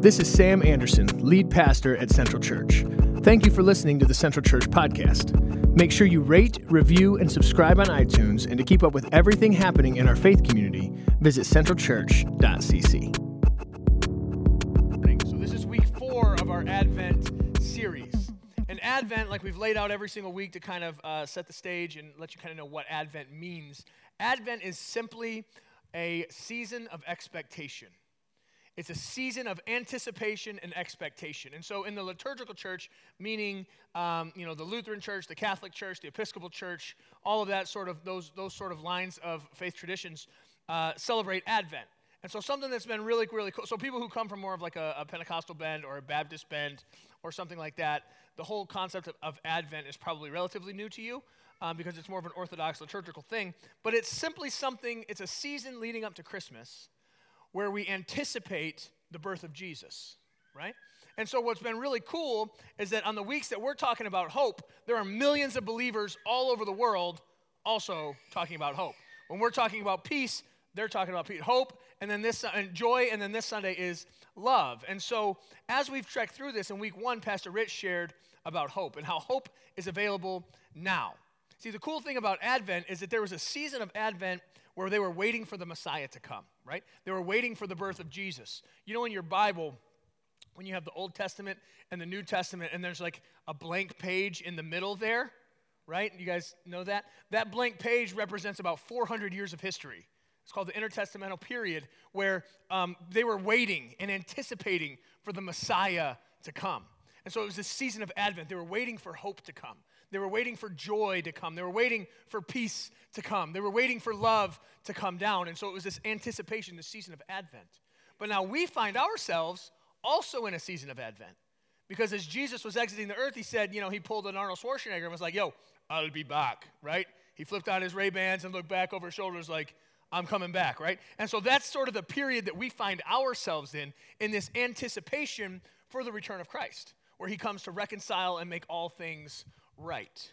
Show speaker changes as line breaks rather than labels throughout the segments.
This is Sam Anderson, lead pastor at Central Church. Thank you for listening to the Central Church podcast. Make sure you rate, review, and subscribe on iTunes. And to keep up with everything happening in our faith community, visit centralchurch.cc. So, this is week four of our Advent series. And Advent, like we've laid out every single week to kind of uh, set the stage and let you kind of know what Advent means, Advent is simply a season of expectation. It's a season of anticipation and expectation. And so, in the liturgical church, meaning um, you know the Lutheran Church, the Catholic Church, the Episcopal Church, all of that sort of those those sort of lines of faith traditions uh, celebrate Advent. And so, something that's been really really cool. So, people who come from more of like a, a Pentecostal bend or a Baptist bend or something like that, the whole concept of, of Advent is probably relatively new to you. Um, because it's more of an Orthodox liturgical thing, but it's simply something, it's a season leading up to Christmas where we anticipate the birth of Jesus, right? And so, what's been really cool is that on the weeks that we're talking about hope, there are millions of believers all over the world also talking about hope. When we're talking about peace, they're talking about peace, hope, and then this and joy, and then this Sunday is love. And so, as we've trekked through this in week one, Pastor Rich shared about hope and how hope is available now. See, the cool thing about Advent is that there was a season of Advent where they were waiting for the Messiah to come, right? They were waiting for the birth of Jesus. You know, in your Bible, when you have the Old Testament and the New Testament, and there's like a blank page in the middle there, right? You guys know that? That blank page represents about 400 years of history. It's called the intertestamental period, where um, they were waiting and anticipating for the Messiah to come. And so it was this season of Advent. They were waiting for hope to come. They were waiting for joy to come. They were waiting for peace to come. They were waiting for love to come down. And so it was this anticipation, this season of Advent. But now we find ourselves also in a season of Advent. Because as Jesus was exiting the earth, he said, you know, he pulled an Arnold Schwarzenegger and was like, yo, I'll be back, right? He flipped on his Ray-Bans and looked back over his shoulders like, I'm coming back, right? And so that's sort of the period that we find ourselves in, in this anticipation for the return of Christ, where he comes to reconcile and make all things right.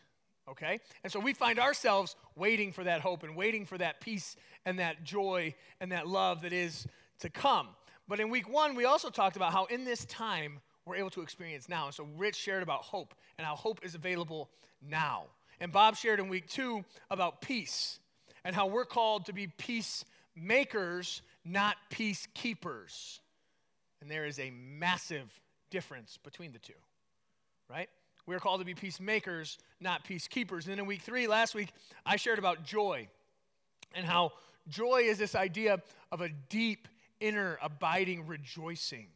Okay? And so we find ourselves waiting for that hope and waiting for that peace and that joy and that love that is to come. But in week one, we also talked about how in this time we're able to experience now. And so Rich shared about hope and how hope is available now. And Bob shared in week two about peace and how we're called to be peacemakers, not peacekeepers. And there is a massive difference between the two, right? We are called to be peacemakers, not peacekeepers. And then in week three, last week, I shared about joy and how joy is this idea of a deep, inner, abiding rejoicing.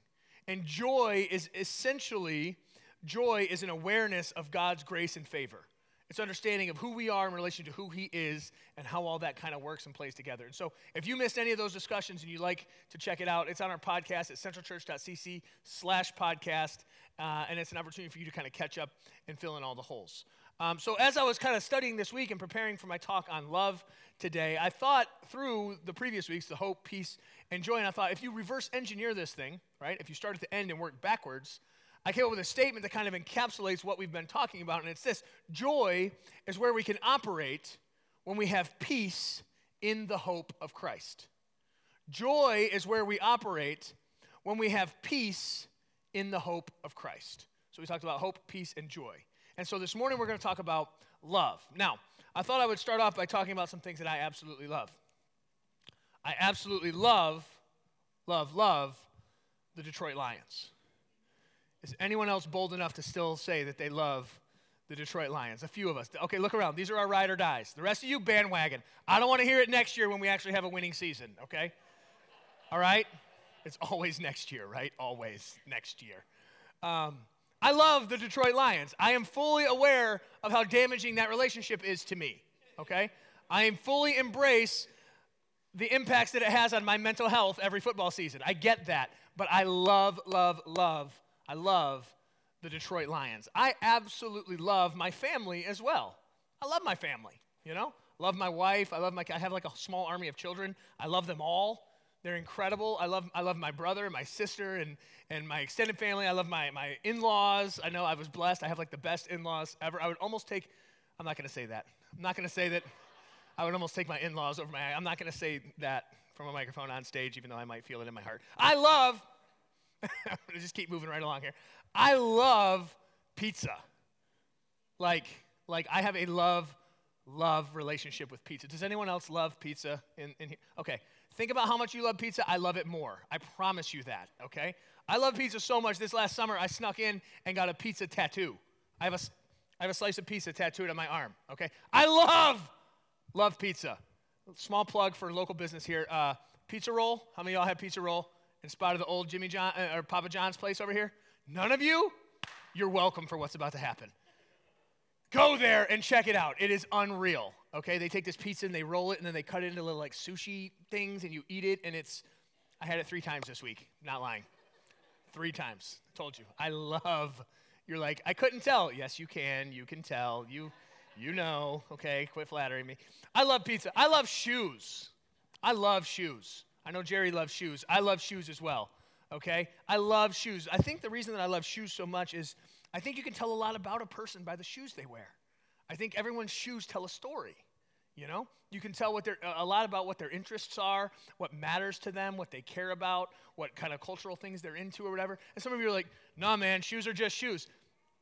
And joy is essentially, joy is an awareness of God's grace and favor. It's understanding of who we are in relation to who He is and how all that kind of works and plays together. And so, if you missed any of those discussions and you'd like to check it out, it's on our podcast at centralchurch.cc slash podcast. Uh, and it's an opportunity for you to kind of catch up and fill in all the holes. Um, so, as I was kind of studying this week and preparing for my talk on love today, I thought through the previous weeks, the hope, peace, and joy, and I thought if you reverse engineer this thing, right, if you start at the end and work backwards, I came up with a statement that kind of encapsulates what we've been talking about, and it's this Joy is where we can operate when we have peace in the hope of Christ. Joy is where we operate when we have peace in the hope of Christ. So we talked about hope, peace, and joy. And so this morning we're going to talk about love. Now, I thought I would start off by talking about some things that I absolutely love. I absolutely love, love, love the Detroit Lions. Is anyone else bold enough to still say that they love the Detroit Lions? A few of us. Okay, look around. These are our ride or dies. The rest of you, bandwagon. I don't want to hear it next year when we actually have a winning season, okay? All right? It's always next year, right? Always next year. Um, I love the Detroit Lions. I am fully aware of how damaging that relationship is to me, okay? I am fully embrace the impacts that it has on my mental health every football season. I get that. But I love, love, love I love the Detroit Lions. I absolutely love my family as well. I love my family, you know? Love my wife. I love my I have like a small army of children. I love them all. They're incredible. I love I love my brother my sister and and my extended family. I love my my in-laws. I know I was blessed. I have like the best in-laws ever. I would almost take I'm not to say that. I'm not to say that I would almost take my in-laws over my I'm not to say that from a microphone on stage even though I might feel it in my heart. I love I'm to just keep moving right along here. I love pizza. Like, like I have a love, love relationship with pizza. Does anyone else love pizza in, in here? Okay. Think about how much you love pizza. I love it more. I promise you that, okay? I love pizza so much. This last summer, I snuck in and got a pizza tattoo. I have a, I have a slice of pizza tattooed on my arm, okay? I love, love pizza. Small plug for local business here. Uh, pizza roll. How many y'all have pizza roll in spite of the old Jimmy John uh, or Papa John's place over here? None of you? You're welcome for what's about to happen. Go there and check it out. It is unreal. Okay, they take this pizza and they roll it and then they cut it into little like sushi things and you eat it and it's. I had it three times this week. Not lying. Three times. Told you. I love. You're like I couldn't tell. Yes, you can. You can tell. You, you know. Okay, quit flattering me. I love pizza. I love shoes. I love shoes. I know Jerry loves shoes. I love shoes as well. Okay, I love shoes. I think the reason that I love shoes so much is I think you can tell a lot about a person by the shoes they wear. I think everyone's shoes tell a story. You know, you can tell what they're, a lot about what their interests are, what matters to them, what they care about, what kind of cultural things they're into or whatever. And some of you are like, nah, man, shoes are just shoes,"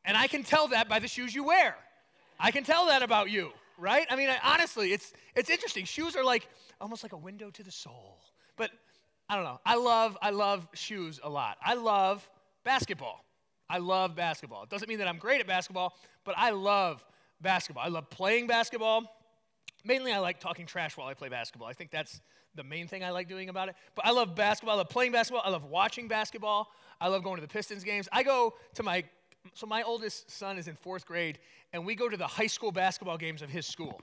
and I can tell that by the shoes you wear. I can tell that about you, right? I mean, I, honestly, it's it's interesting. Shoes are like almost like a window to the soul. But I don't know. I love I love shoes a lot. I love basketball. I love basketball. It doesn't mean that I'm great at basketball, but I love basketball. I love playing basketball. Mainly, I like talking trash while I play basketball. I think that's the main thing I like doing about it. But I love basketball. I love playing basketball. I love watching basketball. I love going to the Pistons games. I go to my, so my oldest son is in fourth grade, and we go to the high school basketball games of his school.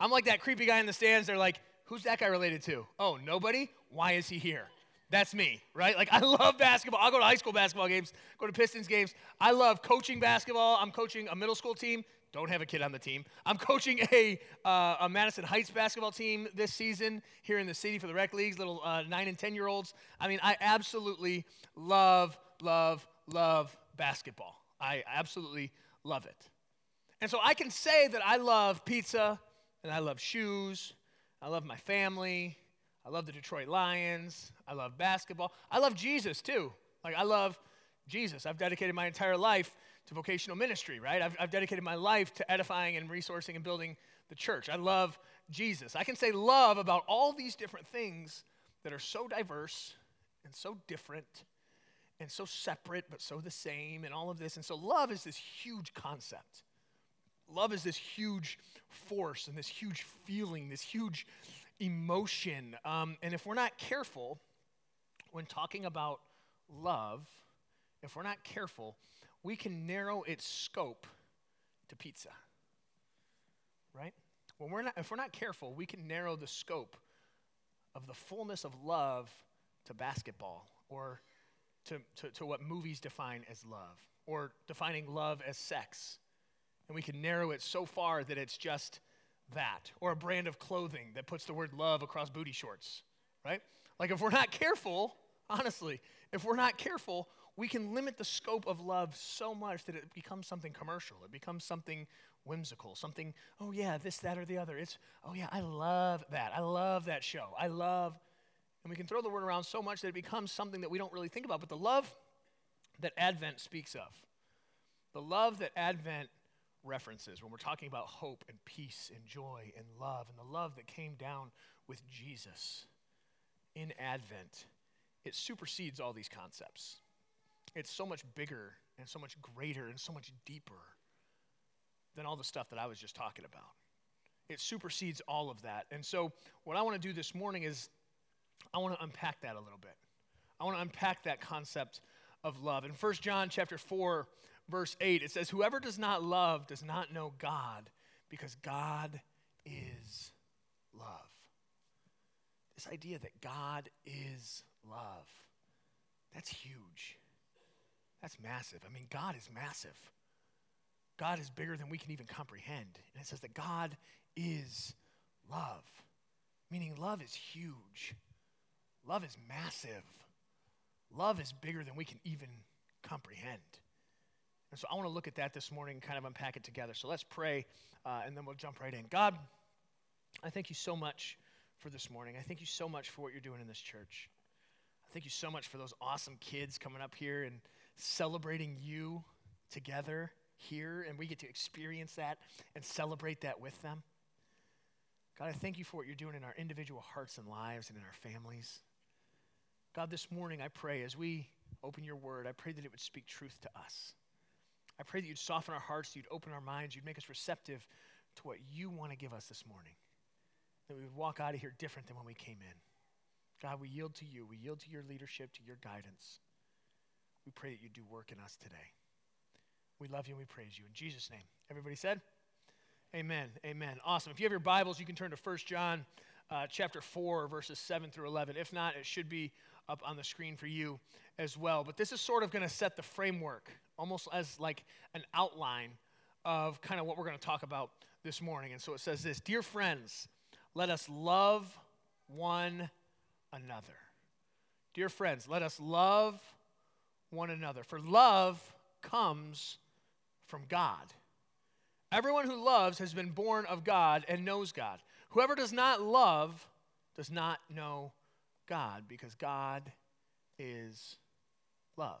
I'm like that creepy guy in the stands. They're like, who's that guy related to? Oh, nobody? Why is he here? That's me, right? Like, I love basketball. I'll go to high school basketball games, go to Pistons games. I love coaching basketball. I'm coaching a middle school team. Don't have a kid on the team. I'm coaching a, uh, a Madison Heights basketball team this season here in the city for the rec leagues, little uh, nine and 10 year olds. I mean, I absolutely love, love, love basketball. I absolutely love it. And so I can say that I love pizza and I love shoes. I love my family. I love the Detroit Lions. I love basketball. I love Jesus too. Like, I love Jesus. I've dedicated my entire life to vocational ministry, right? I've, I've dedicated my life to edifying and resourcing and building the church. I love Jesus. I can say love about all these different things that are so diverse and so different and so separate but so the same and all of this. And so love is this huge concept. Love is this huge force and this huge feeling, this huge emotion. Um, and if we're not careful when talking about love, if we're not careful, we can narrow its scope to pizza. Right? When we're not, if we're not careful, we can narrow the scope of the fullness of love to basketball or to, to, to what movies define as love or defining love as sex. And we can narrow it so far that it's just that, or a brand of clothing that puts the word love across booty shorts, right? Like if we're not careful, honestly, if we're not careful, we can limit the scope of love so much that it becomes something commercial. It becomes something whimsical, something, oh yeah, this, that, or the other. It's, oh yeah, I love that. I love that show. I love, and we can throw the word around so much that it becomes something that we don't really think about. But the love that Advent speaks of, the love that Advent references when we're talking about hope and peace and joy and love and the love that came down with Jesus in Advent, it supersedes all these concepts. It's so much bigger and so much greater and so much deeper than all the stuff that I was just talking about. It supersedes all of that. And so, what I want to do this morning is I want to unpack that a little bit. I want to unpack that concept of love. In 1 John chapter 4, verse 8, it says, Whoever does not love does not know God, because God is love. This idea that God is love, that's huge. That's massive. I mean, God is massive. God is bigger than we can even comprehend. And it says that God is love, meaning love is huge. Love is massive. Love is bigger than we can even comprehend. And so I want to look at that this morning and kind of unpack it together. So let's pray, uh, and then we'll jump right in. God, I thank you so much for this morning. I thank you so much for what you're doing in this church. I thank you so much for those awesome kids coming up here and celebrating you together here, and we get to experience that and celebrate that with them. God, I thank you for what you're doing in our individual hearts and lives and in our families. God, this morning I pray as we open your word, I pray that it would speak truth to us. I pray that you'd soften our hearts, you'd open our minds, you'd make us receptive to what you want to give us this morning. That we would walk out of here different than when we came in. God, we yield to you. We yield to your leadership, to your guidance. We pray that you do work in us today. We love you and we praise you. In Jesus' name. Everybody said? Amen. Amen. Awesome. If you have your Bibles, you can turn to 1 John uh, chapter 4, verses 7 through 11. If not, it should be up on the screen for you as well. But this is sort of going to set the framework, almost as like an outline of kind of what we're going to talk about this morning. And so it says this Dear friends, let us love one another. Dear friends, let us love one another. For love comes from God. Everyone who loves has been born of God and knows God. Whoever does not love does not know God because God is love.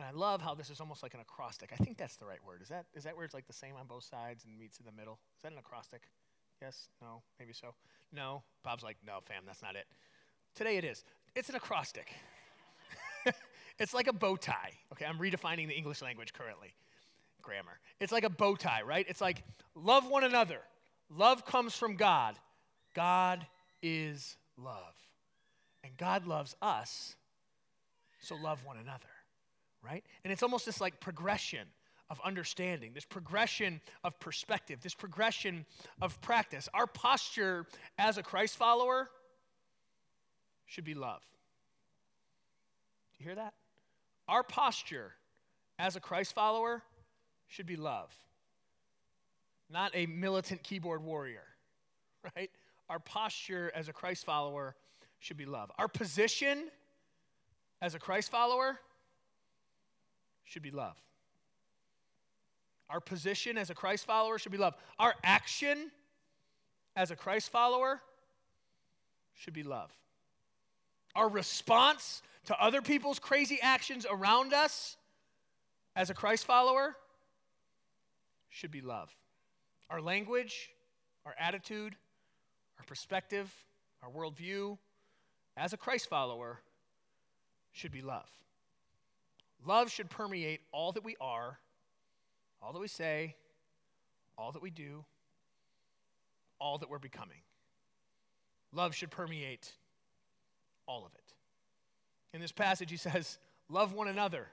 And I love how this is almost like an acrostic. I think that's the right word. Is that, is that where it's like the same on both sides and meets in the middle? Is that an acrostic? Yes? No? Maybe so? No? Bob's like, no, fam, that's not it. Today it is. It's an acrostic. It's like a bow tie. Okay, I'm redefining the English language currently. Grammar. It's like a bow tie, right? It's like love one another. Love comes from God. God is love. And God loves us, so love one another, right? And it's almost this like progression of understanding, this progression of perspective, this progression of practice. Our posture as a Christ follower should be love. Do you hear that? Our posture as a Christ follower should be love, not a militant keyboard warrior, right? Our posture as a Christ follower should be love. Our position as a Christ follower should be love. Our position as a Christ follower should be love. Our action as a Christ follower should be love. Our response to other people's crazy actions around us as a Christ follower should be love. Our language, our attitude, our perspective, our worldview as a Christ follower should be love. Love should permeate all that we are, all that we say, all that we do, all that we're becoming. Love should permeate all of it. In this passage, he says, Love one another.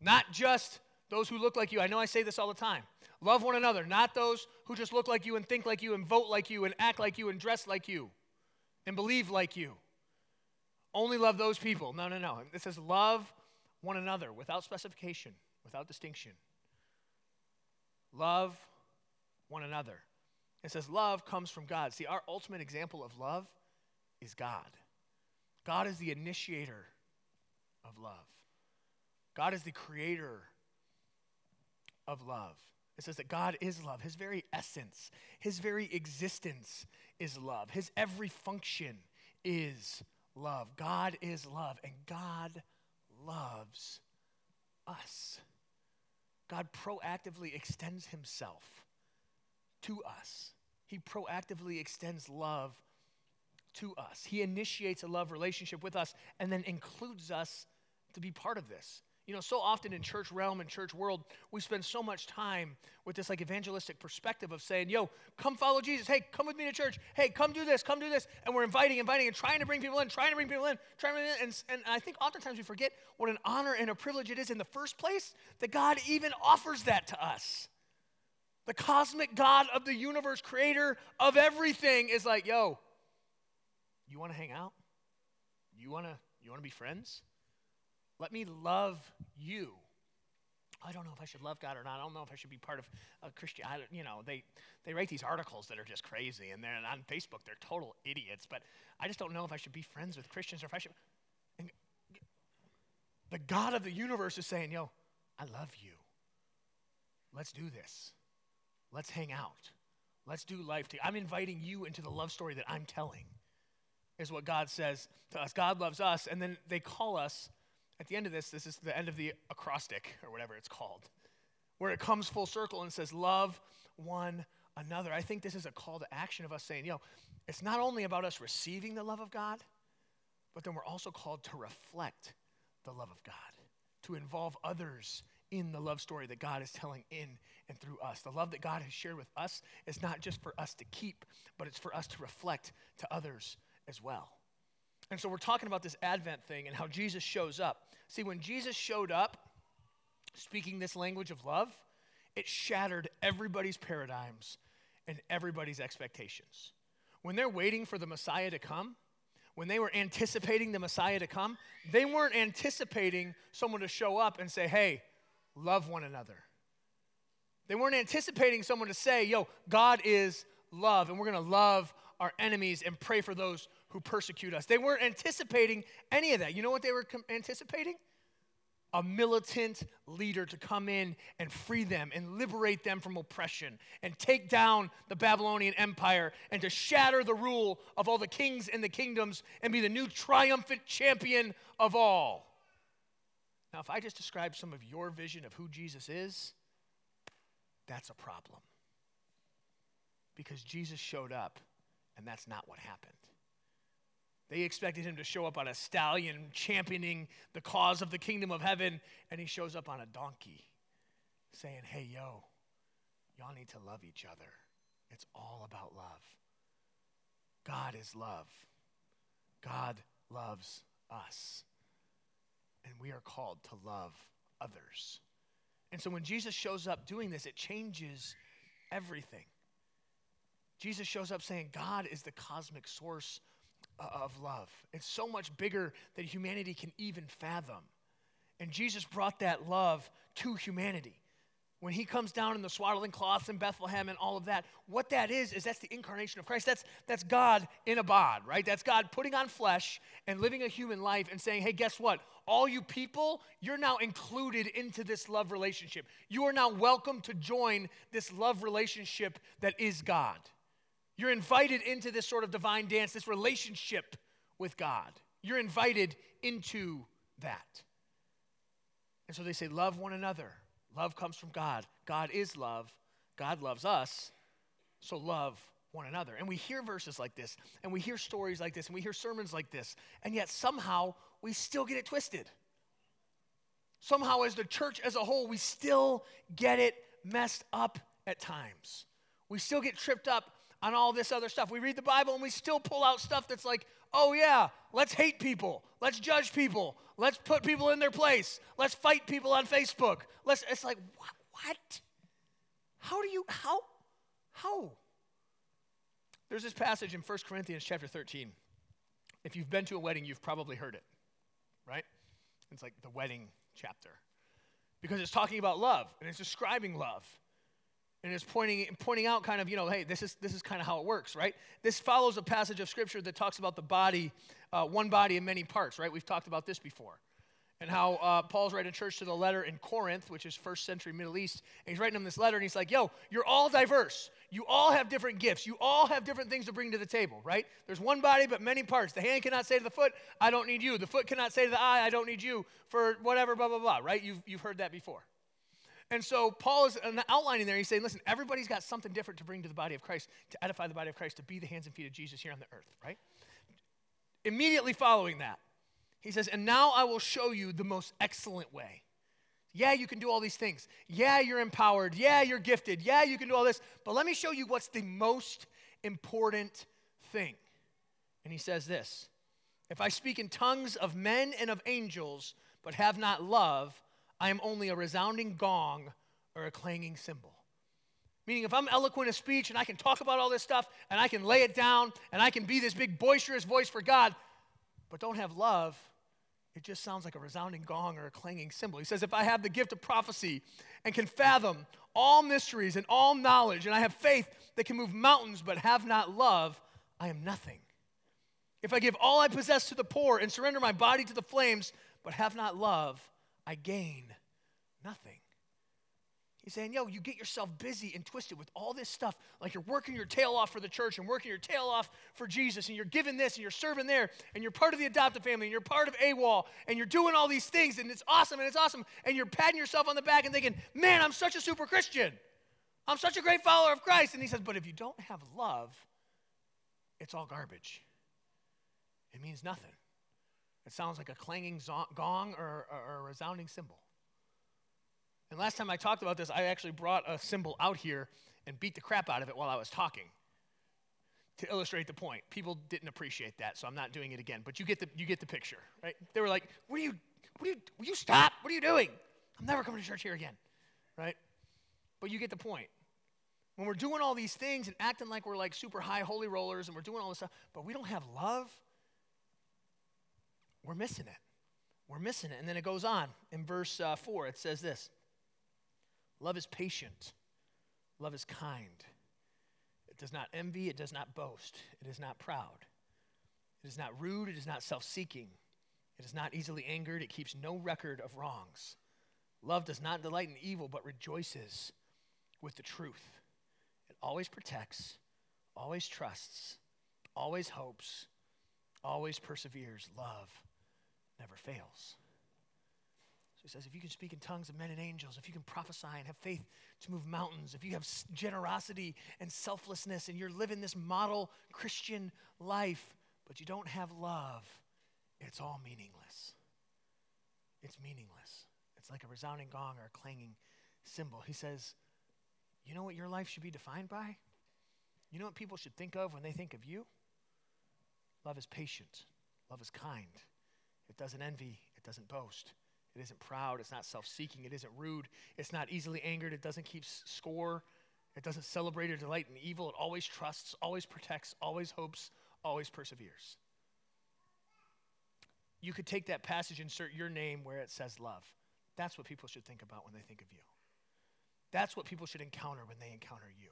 Not just those who look like you. I know I say this all the time. Love one another, not those who just look like you and think like you and vote like you and act like you and dress like you and believe like you. Only love those people. No, no, no. It says love one another without specification, without distinction. Love one another. It says love comes from God. See, our ultimate example of love is God. God is the initiator of love. God is the creator of love. It says that God is love. His very essence, his very existence is love. His every function is love. God is love, and God loves us. God proactively extends himself to us. He proactively extends love to us. He initiates a love relationship with us and then includes us to be part of this. You know, so often in church realm and church world, we spend so much time with this like evangelistic perspective of saying, yo, come follow Jesus. Hey, come with me to church. Hey, come do this, come do this. And we're inviting, inviting, and trying to bring people in, trying to bring people in, trying to bring in. And, and I think oftentimes we forget what an honor and a privilege it is in the first place that God even offers that to us. The cosmic God of the universe, creator of everything, is like, yo, you want to hang out? You want to you want to be friends? Let me love you I don't know if I should love God or not. I don't know if I should be part of a Christian. I, you know, they, they write these articles that are just crazy, and then on Facebook they're total idiots. But I just don't know if I should be friends with Christians or if I should. And the God of the universe is saying, "Yo, I love you. Let's do this. Let's hang out. Let's do life together. I'm inviting you into the love story that I'm telling." Is what God says to us. God loves us, and then they call us at the end of this, this is the end of the acrostic, or whatever it's called, where it comes full circle and says, Love one another. I think this is a call to action of us saying, you know, it's not only about us receiving the love of God, but then we're also called to reflect the love of God, to involve others in the love story that God is telling in and through us. The love that God has shared with us is not just for us to keep, but it's for us to reflect to others as well. And so we're talking about this Advent thing and how Jesus shows up. See, when Jesus showed up speaking this language of love, it shattered everybody's paradigms and everybody's expectations. When they're waiting for the Messiah to come, when they were anticipating the Messiah to come, they weren't anticipating someone to show up and say, hey, love one another. They weren't anticipating someone to say, yo, God is love, and we're gonna love our enemies and pray for those who persecute us. They weren't anticipating any of that. You know what they were com- anticipating? A militant leader to come in and free them and liberate them from oppression and take down the Babylonian Empire and to shatter the rule of all the kings and the kingdoms and be the new triumphant champion of all. Now, if I just describe some of your vision of who Jesus is, that's a problem. Because Jesus showed up, and that's not what happened. They expected him to show up on a stallion championing the cause of the kingdom of heaven, and he shows up on a donkey saying, Hey, yo, y'all need to love each other. It's all about love. God is love. God loves us. And we are called to love others. And so when Jesus shows up doing this, it changes everything. Jesus shows up saying, God is the cosmic source of love. It's so much bigger than humanity can even fathom. And Jesus brought that love to humanity. When he comes down in the swaddling cloths in Bethlehem and all of that, what that is, is that's the incarnation of Christ. That's, that's God in a bod, right? That's God putting on flesh and living a human life and saying, hey, guess what? All you people, you're now included into this love relationship. You are now welcome to join this love relationship that is God. You're invited into this sort of divine dance, this relationship with God. You're invited into that. And so they say, Love one another. Love comes from God. God is love. God loves us. So love one another. And we hear verses like this, and we hear stories like this, and we hear sermons like this, and yet somehow we still get it twisted. Somehow, as the church as a whole, we still get it messed up at times. We still get tripped up on all this other stuff. We read the Bible and we still pull out stuff that's like, oh yeah, let's hate people. Let's judge people. Let's put people in their place. Let's fight people on Facebook. Let's it's like what? what? How do you how how? There's this passage in 1 Corinthians chapter 13. If you've been to a wedding, you've probably heard it. Right? It's like the wedding chapter. Because it's talking about love and it's describing love and is pointing, pointing out kind of, you know, hey, this is, this is kind of how it works, right? This follows a passage of scripture that talks about the body, uh, one body in many parts, right? We've talked about this before. And how uh, Paul's writing church to the letter in Corinth, which is first century Middle East. And he's writing them this letter, and he's like, yo, you're all diverse. You all have different gifts. You all have different things to bring to the table, right? There's one body, but many parts. The hand cannot say to the foot, I don't need you. The foot cannot say to the eye, I don't need you for whatever, blah, blah, blah, right? You've, you've heard that before. And so Paul is outlining there. He's saying, listen, everybody's got something different to bring to the body of Christ, to edify the body of Christ, to be the hands and feet of Jesus here on the earth, right? Immediately following that, he says, and now I will show you the most excellent way. Yeah, you can do all these things. Yeah, you're empowered. Yeah, you're gifted. Yeah, you can do all this. But let me show you what's the most important thing. And he says this If I speak in tongues of men and of angels, but have not love, I am only a resounding gong or a clanging cymbal. Meaning, if I'm eloquent of speech and I can talk about all this stuff and I can lay it down and I can be this big boisterous voice for God, but don't have love, it just sounds like a resounding gong or a clanging cymbal. He says, If I have the gift of prophecy and can fathom all mysteries and all knowledge, and I have faith that can move mountains but have not love, I am nothing. If I give all I possess to the poor and surrender my body to the flames but have not love, I gain nothing. He's saying, yo, you get yourself busy and twisted with all this stuff, like you're working your tail off for the church and working your tail off for Jesus, and you're giving this and you're serving there, and you're part of the adoptive family, and you're part of AWOL, and you're doing all these things, and it's awesome, and it's awesome, and you're patting yourself on the back and thinking, man, I'm such a super Christian. I'm such a great follower of Christ. And he says, but if you don't have love, it's all garbage. It means nothing. It sounds like a clanging gong or, or, or a resounding cymbal. And last time I talked about this, I actually brought a cymbal out here and beat the crap out of it while I was talking to illustrate the point. People didn't appreciate that, so I'm not doing it again. But you get the, you get the picture, right? They were like, what are you, what are you, will you stop? What are you doing? I'm never coming to church here again, right? But you get the point. When we're doing all these things and acting like we're like super high holy rollers and we're doing all this stuff, but we don't have love, we're missing it. We're missing it. And then it goes on in verse uh, 4. It says this Love is patient. Love is kind. It does not envy. It does not boast. It is not proud. It is not rude. It is not self seeking. It is not easily angered. It keeps no record of wrongs. Love does not delight in evil, but rejoices with the truth. It always protects, always trusts, always hopes, always perseveres. Love never fails. So he says, if you can speak in tongues of men and angels, if you can prophesy and have faith to move mountains, if you have generosity and selflessness, and you're living this model Christian life, but you don't have love, it's all meaningless. It's meaningless. It's like a resounding gong or a clanging cymbal. He says, You know what your life should be defined by? You know what people should think of when they think of you? Love is patient, love is kind. It doesn't envy, it doesn't boast. It isn't proud. It's not self seeking. It isn't rude. It's not easily angered. It doesn't keep score. It doesn't celebrate or delight in evil. It always trusts, always protects, always hopes, always perseveres. You could take that passage, insert your name where it says love. That's what people should think about when they think of you. That's what people should encounter when they encounter you.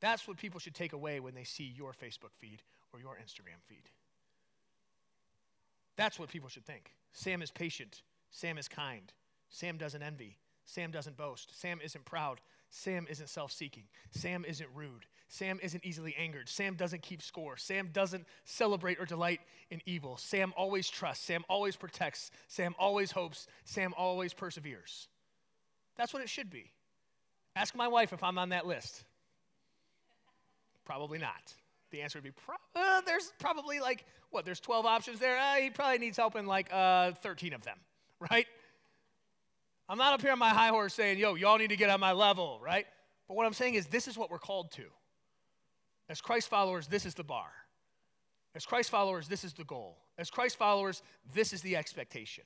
That's what people should take away when they see your Facebook feed or your Instagram feed. That's what people should think. Sam is patient. Sam is kind. Sam doesn't envy. Sam doesn't boast. Sam isn't proud. Sam isn't self seeking. Sam isn't rude. Sam isn't easily angered. Sam doesn't keep score. Sam doesn't celebrate or delight in evil. Sam always trusts. Sam always protects. Sam always hopes. Sam always perseveres. That's what it should be. Ask my wife if I'm on that list. Probably not. The answer would be pro- uh, there's probably like, what, there's 12 options there? Uh, he probably needs help in like uh, 13 of them, right? I'm not up here on my high horse saying, yo, y'all need to get on my level, right? But what I'm saying is, this is what we're called to. As Christ followers, this is the bar. As Christ followers, this is the goal. As Christ followers, this is the expectation.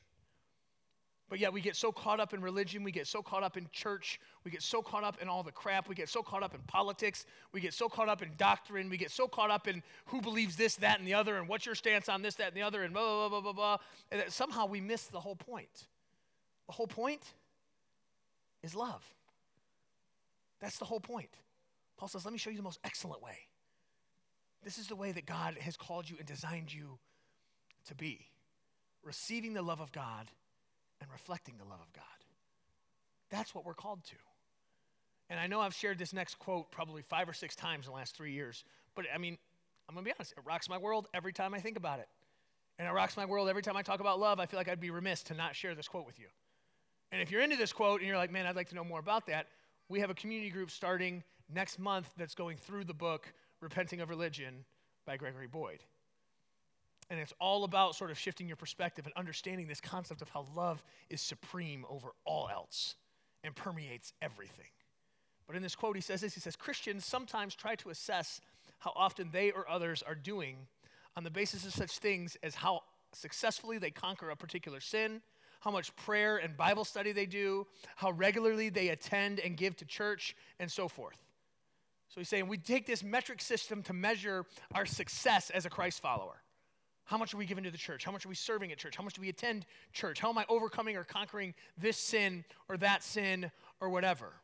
But yet we get so caught up in religion, we get so caught up in church, we get so caught up in all the crap, we get so caught up in politics, we get so caught up in doctrine, we get so caught up in who believes this, that, and the other, and what's your stance on this, that, and the other, and blah, blah, blah, blah, blah, and that somehow we miss the whole point. The whole point is love. That's the whole point. Paul says, Let me show you the most excellent way. This is the way that God has called you and designed you to be receiving the love of God and reflecting the love of God. That's what we're called to. And I know I've shared this next quote probably five or six times in the last three years, but I mean, I'm gonna be honest, it rocks my world every time I think about it. And it rocks my world every time I talk about love. I feel like I'd be remiss to not share this quote with you. And if you're into this quote and you're like, man, I'd like to know more about that, we have a community group starting next month that's going through the book Repenting of Religion by Gregory Boyd. And it's all about sort of shifting your perspective and understanding this concept of how love is supreme over all else and permeates everything. But in this quote, he says this he says, Christians sometimes try to assess how often they or others are doing on the basis of such things as how successfully they conquer a particular sin, how much prayer and Bible study they do, how regularly they attend and give to church, and so forth. So he's saying we take this metric system to measure our success as a Christ follower How much are we giving to the church? How much are we serving at church? How much do we attend church? How am I overcoming or conquering this sin or that sin or whatever?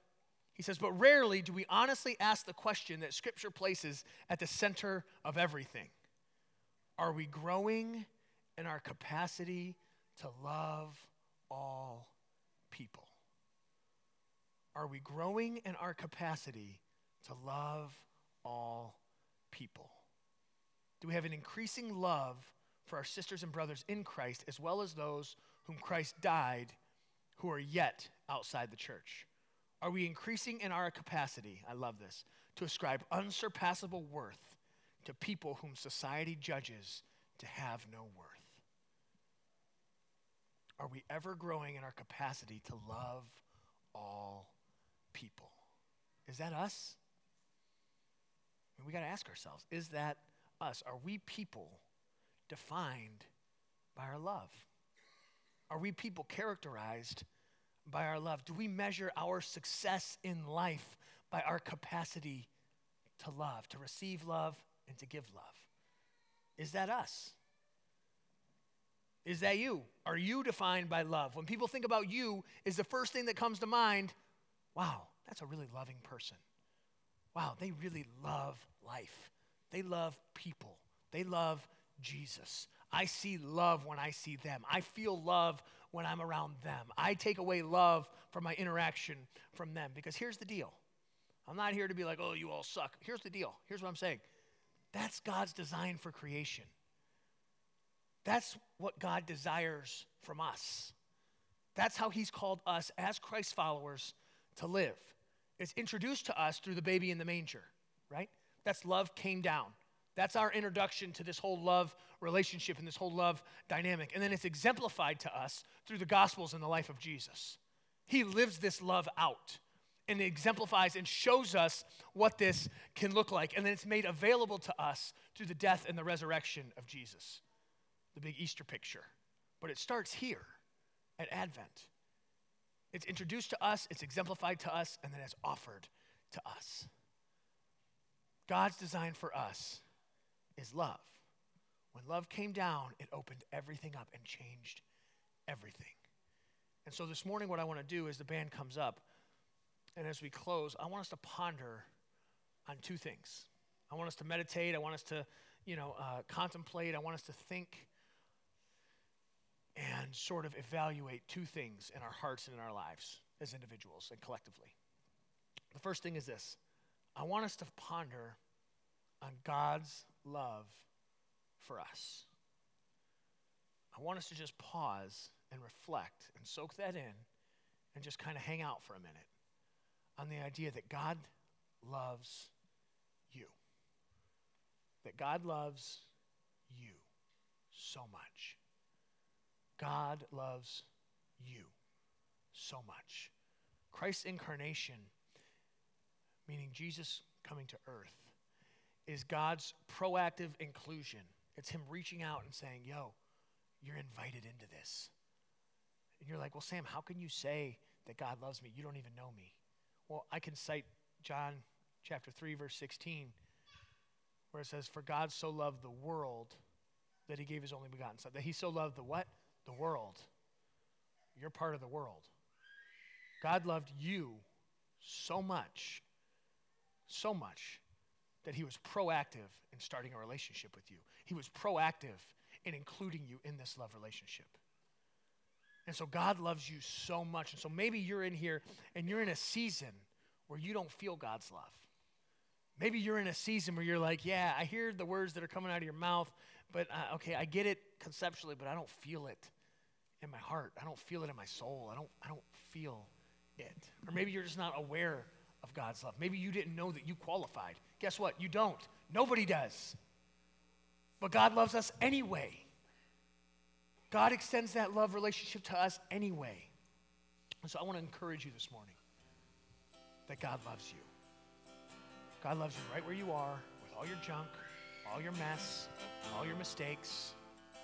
He says, but rarely do we honestly ask the question that Scripture places at the center of everything Are we growing in our capacity to love all people? Are we growing in our capacity to love all people? Do we have an increasing love for our sisters and brothers in Christ, as well as those whom Christ died who are yet outside the church? Are we increasing in our capacity, I love this, to ascribe unsurpassable worth to people whom society judges to have no worth? Are we ever growing in our capacity to love all people? Is that us? I mean, we got to ask ourselves is that us? Are we people defined by our love? Are we people characterized by our love? Do we measure our success in life by our capacity to love, to receive love, and to give love? Is that us? Is that you? Are you defined by love? When people think about you, is the first thing that comes to mind, wow, that's a really loving person. Wow, they really love life. They love people. They love Jesus. I see love when I see them. I feel love when I'm around them. I take away love from my interaction from them. Because here's the deal I'm not here to be like, oh, you all suck. Here's the deal. Here's what I'm saying that's God's design for creation. That's what God desires from us. That's how He's called us as Christ followers to live. It's introduced to us through the baby in the manger, right? That's love came down. That's our introduction to this whole love relationship and this whole love dynamic. And then it's exemplified to us through the Gospels and the life of Jesus. He lives this love out and exemplifies and shows us what this can look like. And then it's made available to us through the death and the resurrection of Jesus, the big Easter picture. But it starts here at Advent. It's introduced to us, it's exemplified to us, and then it's offered to us. God's design for us is love. When love came down, it opened everything up and changed everything. And so this morning, what I want to do is the band comes up, and as we close, I want us to ponder on two things. I want us to meditate. I want us to, you know, uh, contemplate. I want us to think and sort of evaluate two things in our hearts and in our lives as individuals and collectively. The first thing is this I want us to ponder on God's love for us. I want us to just pause and reflect and soak that in and just kind of hang out for a minute on the idea that God loves you. That God loves you so much. God loves you so much. Christ's incarnation meaning Jesus coming to earth, is God's proactive inclusion. It's Him reaching out and saying, Yo, you're invited into this. And you're like, Well, Sam, how can you say that God loves me? You don't even know me. Well, I can cite John chapter 3, verse 16, where it says, For God so loved the world that He gave His only begotten Son. That He so loved the what? The world. You're part of the world. God loved you so much so much that he was proactive in starting a relationship with you. He was proactive in including you in this love relationship. And so God loves you so much. And so maybe you're in here and you're in a season where you don't feel God's love. Maybe you're in a season where you're like, yeah, I hear the words that are coming out of your mouth, but uh, okay, I get it conceptually, but I don't feel it in my heart. I don't feel it in my soul. I don't, I don't feel it. Or maybe you're just not aware of God's love. Maybe you didn't know that you qualified. Guess what? You don't. Nobody does. But God loves us anyway. God extends that love relationship to us anyway. And so I want to encourage you this morning that God loves you. God loves you right where you are with all your junk, all your mess, all your mistakes,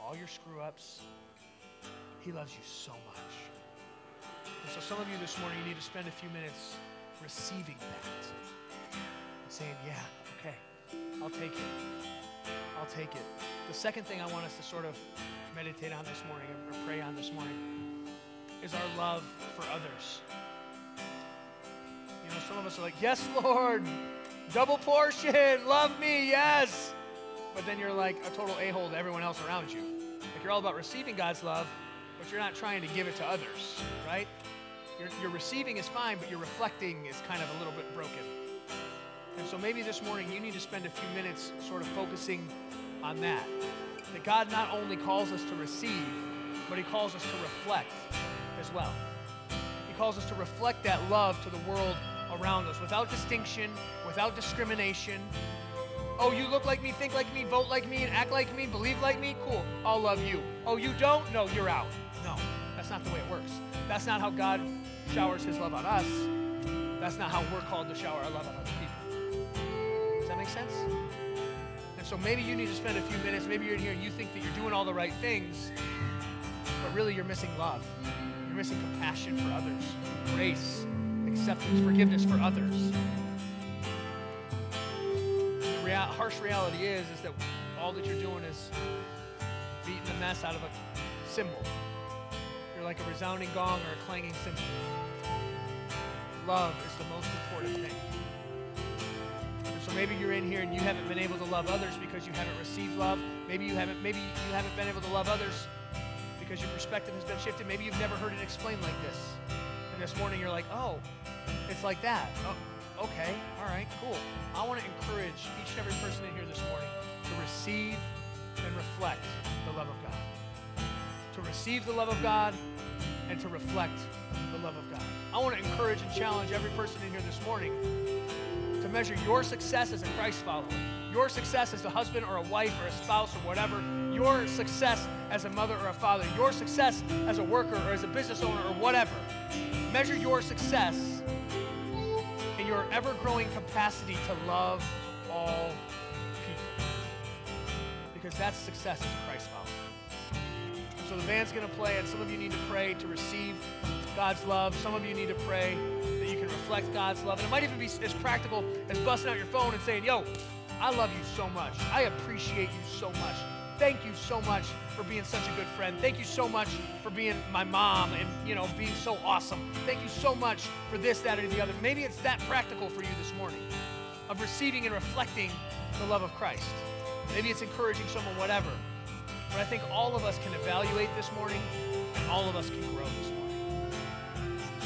all your screw ups. He loves you so much. And so some of you this morning, you need to spend a few minutes receiving that saying, Yeah, okay, I'll take it. I'll take it. The second thing I want us to sort of meditate on this morning or pray on this morning is our love for others. You know, some of us are like, Yes, Lord, double portion, love me, yes. But then you're like a total a hole to everyone else around you. Like you're all about receiving God's love, but you're not trying to give it to others, right? Your, your receiving is fine, but your reflecting is kind of a little bit broken. And so maybe this morning you need to spend a few minutes sort of focusing on that. That God not only calls us to receive, but He calls us to reflect as well. He calls us to reflect that love to the world around us without distinction, without discrimination. Oh, you look like me, think like me, vote like me, and act like me, believe like me? Cool, I'll love you. Oh, you don't? No, you're out. No, that's not the way it works. That's not how God showers His love on us. That's not how we're called to shower our love on other people. Does that make sense? And so maybe you need to spend a few minutes, maybe you're in here and you think that you're doing all the right things, but really you're missing love. You're missing compassion for others, grace, acceptance, forgiveness for others. The rea- harsh reality is, is that all that you're doing is beating the mess out of a cymbal. You're like a resounding gong or a clanging cymbal. Love is the most important thing. Maybe you're in here and you haven't been able to love others because you haven't received love. Maybe you haven't. Maybe you haven't been able to love others because your perspective has been shifted. Maybe you've never heard it explained like this. And this morning you're like, oh, it's like that. Oh, okay, all right, cool. I want to encourage each and every person in here this morning to receive and reflect the love of God. To receive the love of God and to reflect the love of God. I want to encourage and challenge every person in here this morning measure your success as a Christ follower, your success as a husband or a wife or a spouse or whatever, your success as a mother or a father, your success as a worker or as a business owner or whatever. Measure your success in your ever growing capacity to love all people. Because that's success as a Christ follower. So the band's going to play, and some of you need to pray to receive God's love. Some of you need to pray that you can reflect God's love. And it might even be as practical as busting out your phone and saying, Yo, I love you so much. I appreciate you so much. Thank you so much for being such a good friend. Thank you so much for being my mom and you know being so awesome. Thank you so much for this, that, or the other. Maybe it's that practical for you this morning of receiving and reflecting the love of Christ. Maybe it's encouraging someone, whatever. But I think all of us can evaluate this morning and all of us can grow this morning.